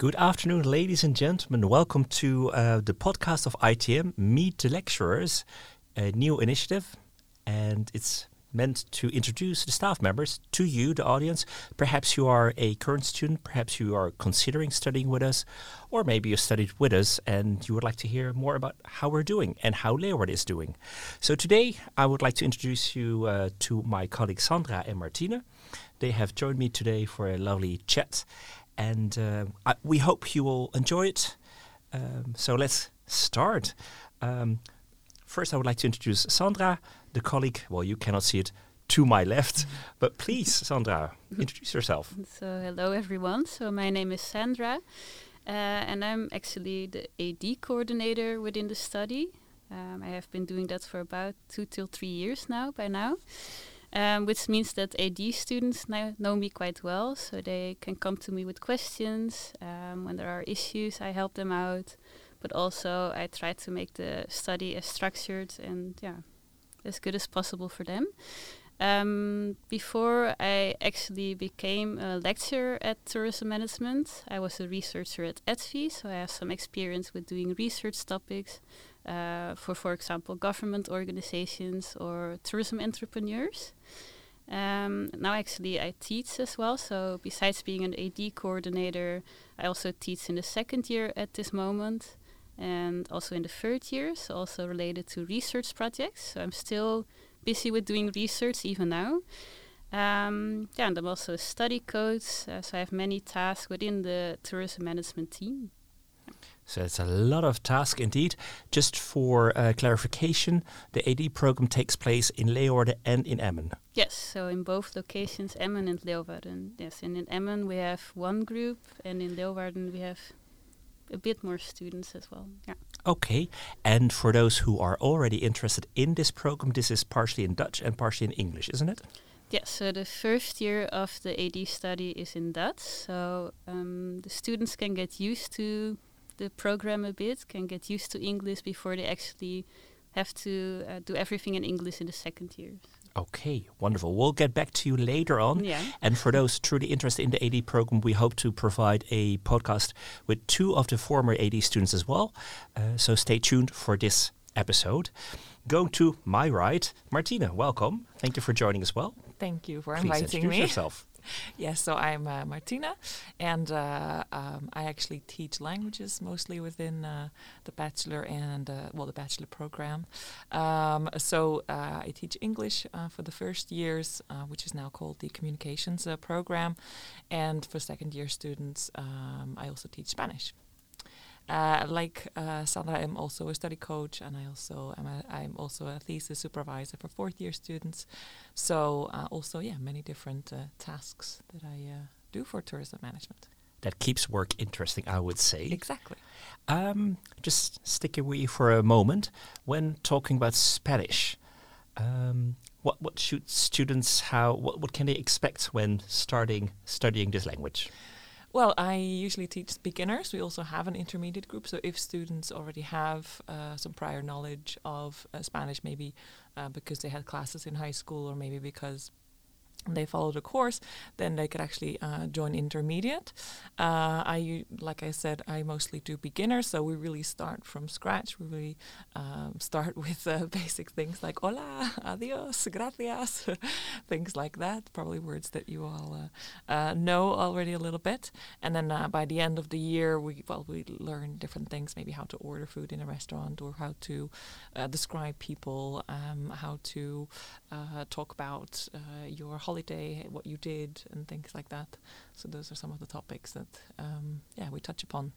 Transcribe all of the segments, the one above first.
Good afternoon, ladies and gentlemen. Welcome to uh, the podcast of ITM Meet the Lecturers, a new initiative, and it's meant to introduce the staff members to you, the audience. Perhaps you are a current student, perhaps you are considering studying with us, or maybe you studied with us and you would like to hear more about how we're doing and how Leeuwarden is doing. So today I would like to introduce you uh, to my colleagues Sandra and Martina. They have joined me today for a lovely chat, and uh, I, we hope you will enjoy it. Um, so let's start. Um, first, I would like to introduce Sandra the colleague, well, you cannot see it to my left, but please, Sandra, introduce yourself. So, hello everyone. So, my name is Sandra, uh, and I'm actually the AD coordinator within the study. Um, I have been doing that for about two till three years now, by now. Um, which means that AD students now know me quite well, so they can come to me with questions. Um, when there are issues, I help them out, but also I try to make the study as structured and yeah, as good as possible for them. Um, before I actually became a lecturer at tourism management, I was a researcher at ETFI, so I have some experience with doing research topics uh, for, for example, government organizations or tourism entrepreneurs. Um, now, actually, I teach as well. So, besides being an AD coordinator, I also teach in the second year at this moment and also in the third year, so also related to research projects. So I'm still busy with doing research even now. Um, yeah, and I'm also a study coach, uh, so I have many tasks within the tourism management team. So it's a lot of task indeed. Just for uh, clarification, the AD program takes place in Leeuwarden and in Emmen. Yes, so in both locations, Emmen and Leeuwarden. Yes, and in Emmen we have one group, and in Leeuwarden we have a bit more students as well. Yeah. Okay, and for those who are already interested in this program, this is partially in Dutch and partially in English, isn't it? Yes, so the first year of the AD study is in Dutch, so um, the students can get used to the program a bit, can get used to English before they actually have to uh, do everything in English in the second year. Okay, wonderful. We'll get back to you later on. Yeah. And for those truly interested in the AD program, we hope to provide a podcast with two of the former AD students as well. Uh, so stay tuned for this episode. Going to my right, Martina, welcome. Thank you for joining as well. Thank you for Please inviting introduce me. yourself. yes, so I'm uh, Martina, and uh, um, I actually teach languages mostly within uh, the bachelor and uh, well, the bachelor program. Um, so uh, I teach English uh, for the first years, which is now called the communications program, and for second year students, um, I also teach Spanish. Uh, like uh, Sandra, I'm also a study coach, and I also am a, I'm also a thesis supervisor for fourth year students. So uh, also, yeah, many different uh, tasks that I uh, do for tourism management. That keeps work interesting, I would say. Exactly. Um, just sticking with you for a moment. When talking about Spanish, um, what what should students how what what can they expect when starting studying this language? Well, I usually teach beginners. We also have an intermediate group. So if students already have uh, some prior knowledge of uh, Spanish, maybe uh, because they had classes in high school or maybe because they follow the course, then they could actually uh, join intermediate. Uh, I, like I said, I mostly do beginners, so we really start from scratch. We really um, start with uh, basic things like hola, adios, gracias, things like that. Probably words that you all uh, uh, know already a little bit. And then uh, by the end of the year, we well we learn different things, maybe how to order food in a restaurant or how to describe people, um, how to talk about your holiday, what you did, and things like that. So those are some of the topics that um, yeah we touch upon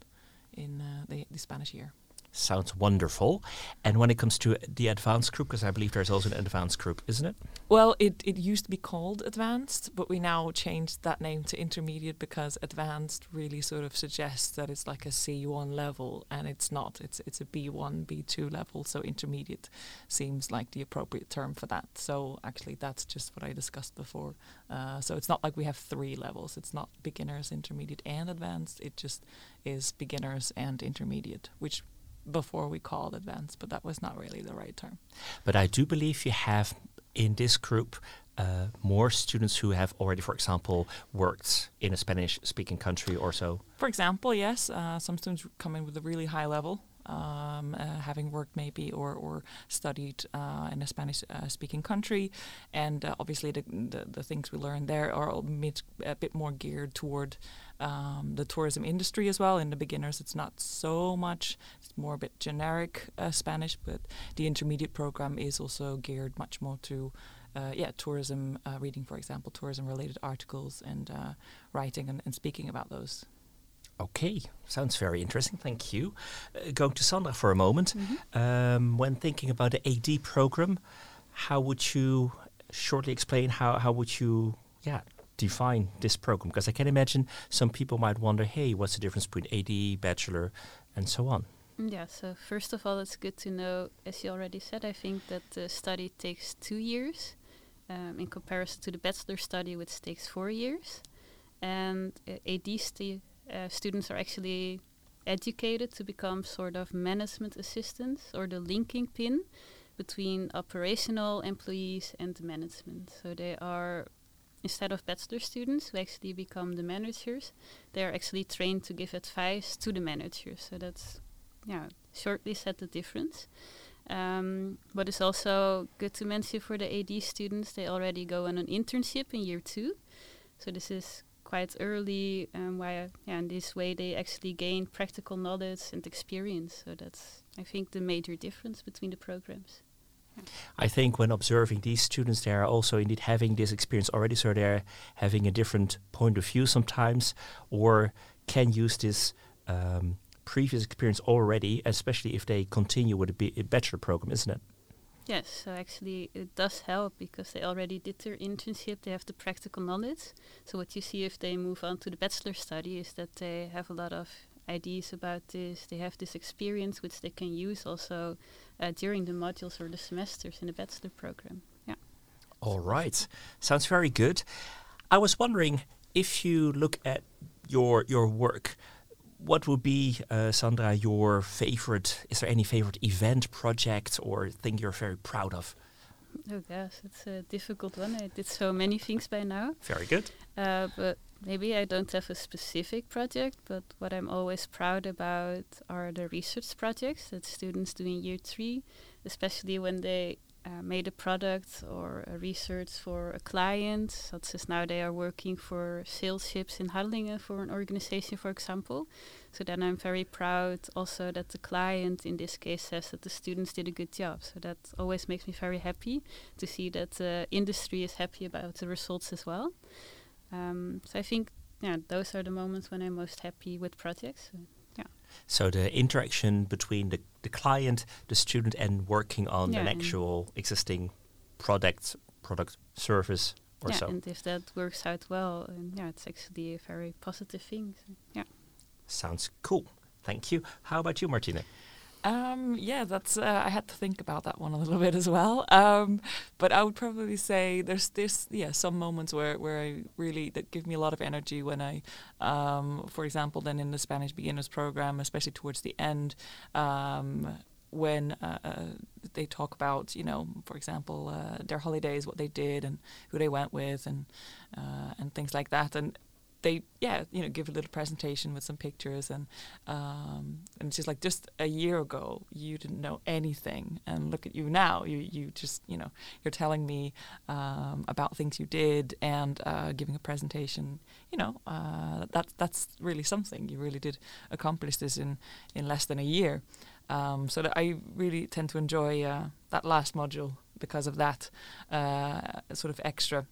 in uh, the, the Spanish year. Sounds wonderful. And when it comes to the advanced group, because I believe there's also an advanced group, isn't it? Well, it, it used to be called advanced, but we now changed that name to intermediate because advanced really sort of suggests that it's like a C1 level, and it's not. It's it's a B1, B2 level. So intermediate seems like the appropriate term for that. So actually, that's just what I discussed before. Uh, so it's not like we have three levels. It's not beginners, intermediate, and advanced. It just is beginners and intermediate, which before we called advanced, but that was not really the right term. But I do believe you have in this group uh, more students who have already, for example, worked in a Spanish-speaking country or so? For example, yes, uh, some students come in with a really high level, um, uh, having worked maybe or, or studied uh, in a Spanish uh, speaking country. And uh, obviously, the, the, the, things we learn there are a bit more geared toward um, the tourism industry as well. In the beginners, it's not so much, it's more a bit generic uh, Spanish, but the intermediate program is also geared much more to. Uh, yeah, tourism reading, for example, tourism-related articles and writing and, and speaking about those. Okay, sounds very interesting. Thank you. Uh, going to Sandra for a moment. Mm -hmm. um, when thinking about the AD program, how would you shortly explain how, how would you yeah define this program? Because I can imagine some people might wonder, hey, what's the difference between AD, bachelor, and so on? Yeah, so first of all, it's good to know, as you already said, I think that the study takes two years um, in comparison to the bachelor study, which takes four years. And uh, AD st uh, students are actually educated to become sort of management assistants or the linking pin between operational employees and management. So they are instead of bachelor students who actually become the managers, they are actually trained to give advice to the managers. So that's yeah, shortly said the difference. Um, what is also good to mention for the AD students, they already go on an internship in year two. So this is quite early, um, why yeah, in this way they actually gain practical knowledge and experience. So that's I think the major difference between the programs. I think when observing these students, they are also indeed having this experience already, so they're having a different point of view sometimes, or can use this um, previous experience already, especially if they continue with a, a bachelor program, isn't it? Yes, so actually it does help because they already did their internship, they have the practical knowledge. So what you see if they move on to the bachelor study is that they have a lot of ideas about this, they have this experience which they can use also uh, during the modules or the semesters in the bachelor program. Yeah. All right. Sounds very good. I was wondering if you look at your your work, what would be, uh, Sandra, your favorite? Is there any favorite event, project, or thing you're very proud of? Oh gosh, it's a difficult one. I did so many things by now. Very good. Uh, but maybe I don't have a specific project, but what I'm always proud about are the research projects that students do in year three, especially when they uh, made a product or a research for a client, such as now they are working for sales ships in Harlingen for an organization, for example. So then I'm very proud also that the client in this case says that the students did a good job. So that always makes me very happy to see that the industry is happy about the results as well. Um, so I think yeah, those are the moments when I'm most happy with projects. So the interaction between the, the client, the student, and working on yeah, an actual existing product, product service or yeah, so. and if that works out well, and yeah, it's actually a very positive thing. So, yeah. Sounds cool. Thank you. How about you, Martina? Um, yeah, that's. Uh, I had to think about that one a little bit as well. Um, but I would probably say there's this, yeah, some moments where where I really that give me a lot of energy when I, um, for example, then in the Spanish beginners program, especially towards the end. Um, when uh, uh, they talk about, you know, for example, uh, their holidays, what they did, and who they went with, and uh, and things like that, and they yeah you know give a little presentation with some pictures and um, and it's just like just a year ago you didn't know anything. And look at you now. You you just you know you're telling me um, about things you did and uh, giving a presentation. You know uh, that that's really something. You really did accomplish this in in less than a year. Um, so that I really tend to enjoy uh, that last module because of that uh, sort of extra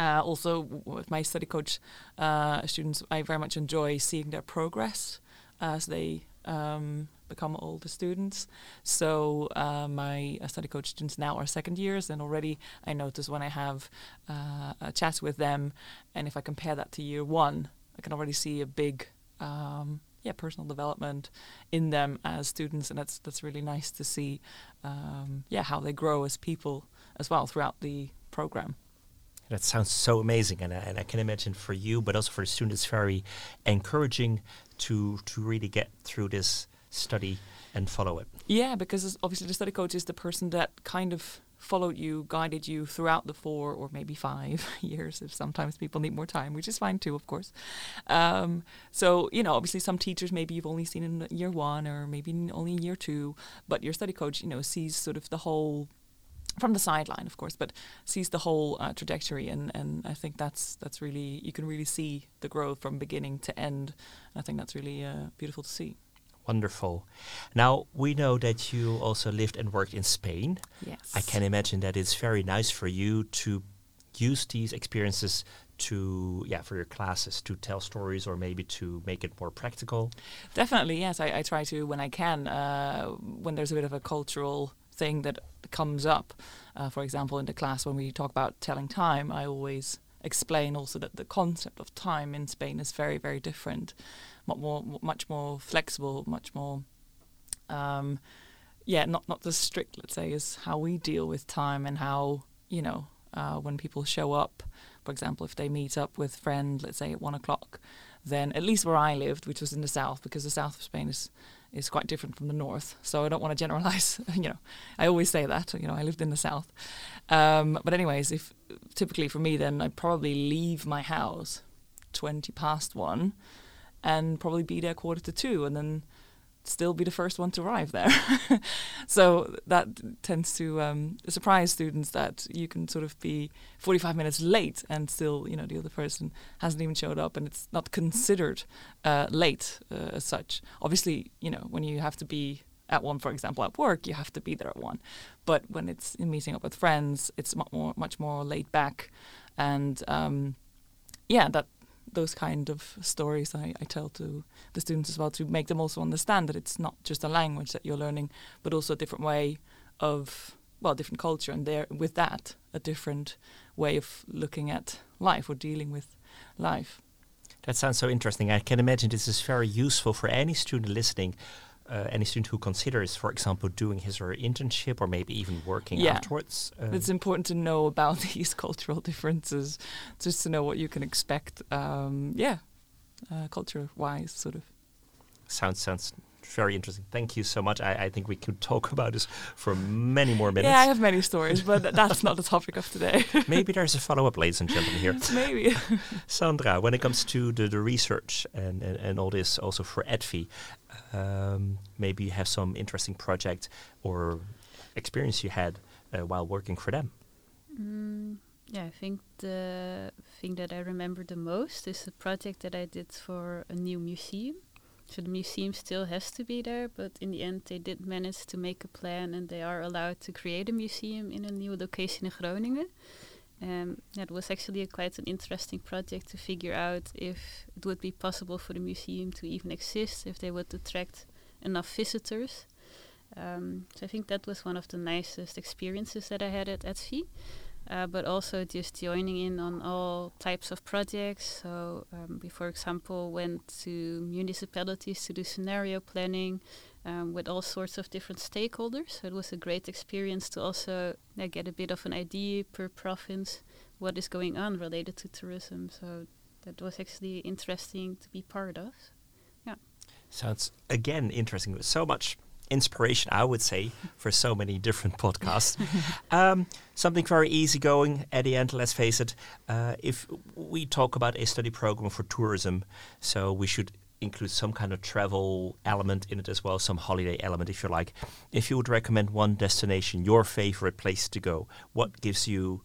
uh, also, with my study coach uh, students, I very much enjoy seeing their progress as they um, become older students. So uh, my uh, study coach students now are second years, and already I notice when I have uh, a chat with them, and if I compare that to year one, I can already see a big um, yeah personal development in them as students, and that's that's really nice to see um, yeah how they grow as people as well throughout the program. That sounds so amazing, and I, and I can imagine for you, but also for the students, very encouraging to to really get through this study and follow it. Yeah, because obviously the study coach is the person that kind of followed you, guided you throughout the four or maybe five years, if sometimes people need more time, which is fine too, of course. Um, so, you know, obviously some teachers maybe you've only seen in year one or maybe only in year two, but your study coach, you know, sees sort of the whole from the sideline, of course, but sees the whole uh, trajectory, and, and I think that's that's really you can really see the growth from beginning to end. I think that's really uh, beautiful to see. Wonderful. Now we know that you also lived and worked in Spain. Yes, I can imagine that it's very nice for you to use these experiences to yeah for your classes to tell stories or maybe to make it more practical. Definitely, yes. I, I try to when I can uh, when there's a bit of a cultural thing that comes up. Uh, for example, in the class when we talk about telling time, I always explain also that the concept of time in Spain is very, very different, much more, much more flexible, much more, um, yeah, not not as strict, let's say, as how we deal with time and how you know uh, when people show up. For example, if they meet up with friend, let's say at one o'clock, then at least where I lived, which was in the south, because the south of Spain is is quite different from the north. So I don't want to generalize. you know, I always say that. You know, I lived in the south. Um, but anyways, if typically for me, then I'd probably leave my house twenty past one, and probably be there quarter to two, and then still be the first one to arrive there. so that tends to um, surprise students that you can sort of be 45 minutes late and still, you know, the other person hasn't even showed up and it's not considered uh, late uh, as such. Obviously, you know, when you have to be at one, for example, at work, you have to be there at one. But when it's in meeting up with friends, it's much more, much more laid back. And um, yeah, that those kind of stories I, I tell to the students as well to make them also understand that it's not just a language that you're learning, but also a different way of well, different culture, and there with that a different way of looking at life or dealing with life. That sounds so interesting. I can imagine this is very useful for any student listening uh, any student who considers, for example, doing his or her internship or maybe even working yeah. afterwards. Uh, it's important to know about these cultural differences, just to know what you can expect. Um, yeah, uh, culture-wise, sort of. Sounds sounds very interesting. Thank you so much. I, I, think we could talk about this for many more minutes. Yeah, I have many stories, but that's not the topic of today. Maybe there's a follow up, ladies and gentlemen, here. Maybe. Sandra, when it comes to the, the research and, and, and all this, also for ETFI, um, maybe you have some interesting project or experience you had uh, while working for them. Mm, yeah, I think the thing that I remember the most is the project that I did for a new museum. So the museum still has to be there, but in the end, they did manage to make a plan and they are allowed to create a museum in a new location in Groningen. Um, that was actually a quite an interesting project to figure out if it would be possible for the museum to even exist, if they would attract enough visitors. Um, so I think that was one of the nicest experiences that I had at ETFI. Uh, but also just joining in on all types of projects. So um, we, for example, went to municipalities to do scenario planning um, with all sorts of different stakeholders. So it was a great experience to also uh, get a bit of an idea per province what is going on related to tourism. So that was actually interesting to be part of. Yeah. Sounds again interesting. So much inspiration, I would say, for so many different podcasts. um, something very easygoing at the end, let's face it. Uh, if we talk about a study program for tourism, so we should include some kind of travel element in it as well, some holiday element, if you like. If you would recommend one destination, your favorite place to go, what gives you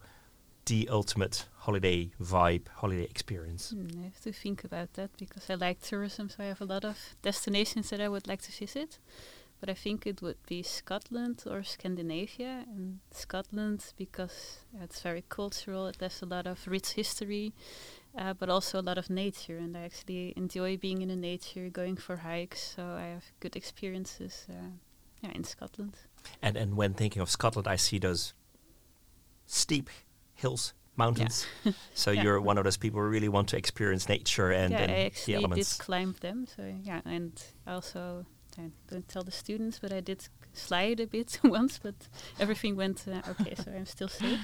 the ultimate holiday vibe, holiday experience? Hmm, I have to think about that because I like tourism, so I have a lot of destinations that I would like to visit but I think it would be Scotland or Scandinavia. And Scotland because it's very cultural, it has a lot of rich history, uh, but also a lot of nature. And I actually enjoy being in the nature, going for hikes. So I have good experiences uh, yeah, in Scotland. And and when thinking of Scotland, I see those steep hills mountains. Yeah. so yeah. you're one of those people who really want to experience nature and, yeah, and I actually the elements. did climb them. So yeah, and also I don't tell the students, but I did slide a bit once, but everything went uh, okay, so I'm still safe.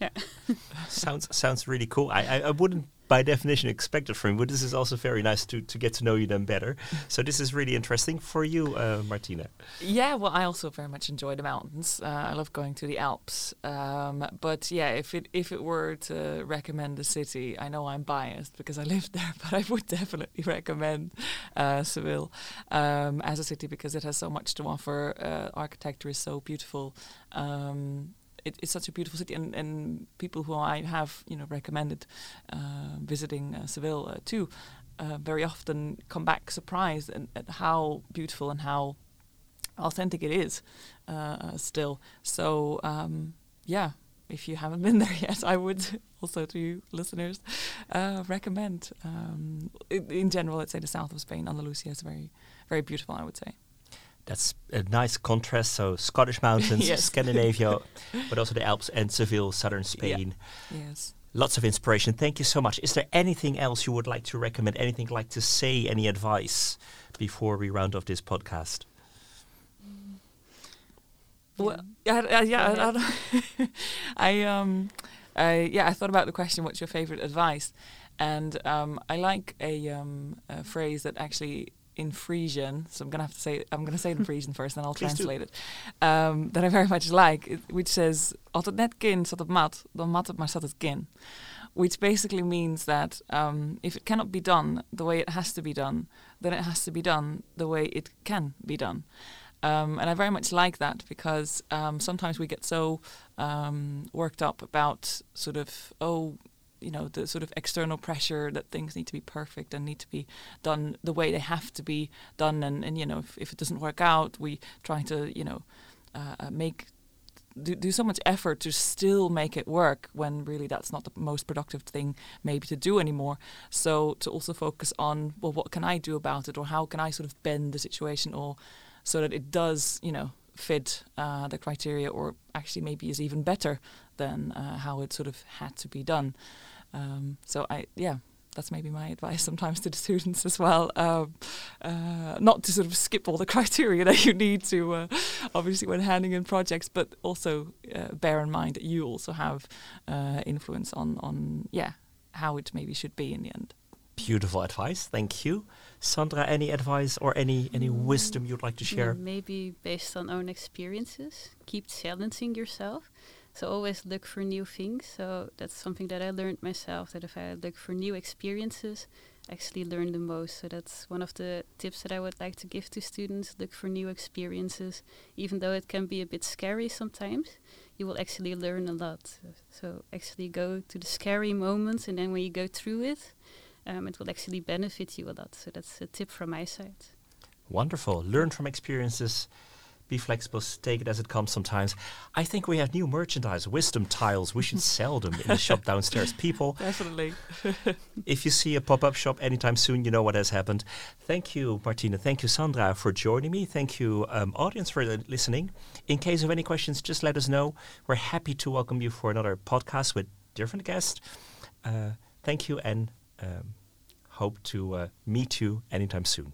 Yeah. sounds sounds really cool. I, I, I wouldn't by definition expected from you, but this is also very nice to, to get to know you then better. so this is really interesting for you, uh, Martina. Yeah, well, I also very much enjoy the mountains. Uh, I love going to the Alps. Um, but yeah, if it if it were to recommend a city, I know I'm biased because I lived there, but I would definitely recommend uh, Seville um, as a city because it has so much to offer. Uh, architecture is so beautiful. Um, it, it's such a beautiful city, and, and people who I have you know recommended uh, visiting uh, Seville uh, too, uh, very often come back surprised at, how beautiful and how authentic it is uh, still. So um, yeah, if you haven't been there yet, I would also to you listeners uh, recommend. Um, in, general, let's say the south of Spain, Andalusia is very, very beautiful. I would say. That's a nice contrast. So Scottish mountains, Scandinavia, but also the Alps and Seville, southern Spain. Yeah. Yes. Lots of inspiration. Thank you so much. Is there anything else you would like to recommend? Anything like to say? Any advice before we round off this podcast? Well, yeah, yeah, I, I, um, I, yeah, I thought about the question. What's your favorite advice? And um, I like a, um, a phrase that actually in Frisian, so I'm gonna have to say I'm gonna say it in Frisian first, then I'll translate it. Um, that I very much like, which says "Als het net kind zat op mat, dan mat het maar zat het kin," which basically means that um, if it cannot be done the way it has to be done, then it has to be done the way it can be done. Um, and I very much like that because um, sometimes we get so um, worked up about sort of, oh, you know the sort of external pressure that things need to be perfect and need to be done the way they have to be done. And, and you know if, if it doesn't work out we try to you know uh, uh, make do, do so much effort to still make it work when really that's not the most productive thing maybe to do anymore. So to also focus on well what can i do about it? Or how can i sort of bend the situation or so that it does you know fit uh, the criteria or actually maybe is even better than uh, how it sort of had to be done um, so I, yeah, that's maybe my advice sometimes to the students as well. Um, uh, not to sort of skip all the criteria that you need to, uh, obviously, when handing in projects, but also uh, bear in mind that you also have uh, influence on, on, yeah, how it maybe should be in the end. Beautiful advice. Thank you. Sandra, any advice or any, any mm. wisdom you'd like to share? Maybe based on own experiences, keep challenging yourself so always look for new things. So that's something that I learned myself. That if I look for new experiences, I actually learn the most. So that's one of the tips that I would like to give to students. Look for new experiences, even though it can be a bit scary sometimes. You will actually learn a lot. So actually go to the scary moments, and then when you go through it, um, it will actually benefit you a lot. So that's a tip from my side. Wonderful. Learn from experiences be flexible, take it as it comes sometimes. I think we have new merchandise, wisdom tiles. We should sell them in the shop downstairs. People, definitely. if you see a pop up shop anytime soon, you know what has happened. Thank you, Martina. Thank you, Sandra, for joining me. Thank you, um, audience, for listening. In case of any questions, just let us know. We're happy to welcome you for another podcast with different guests. Uh, thank you and um, hope to uh, meet you anytime soon.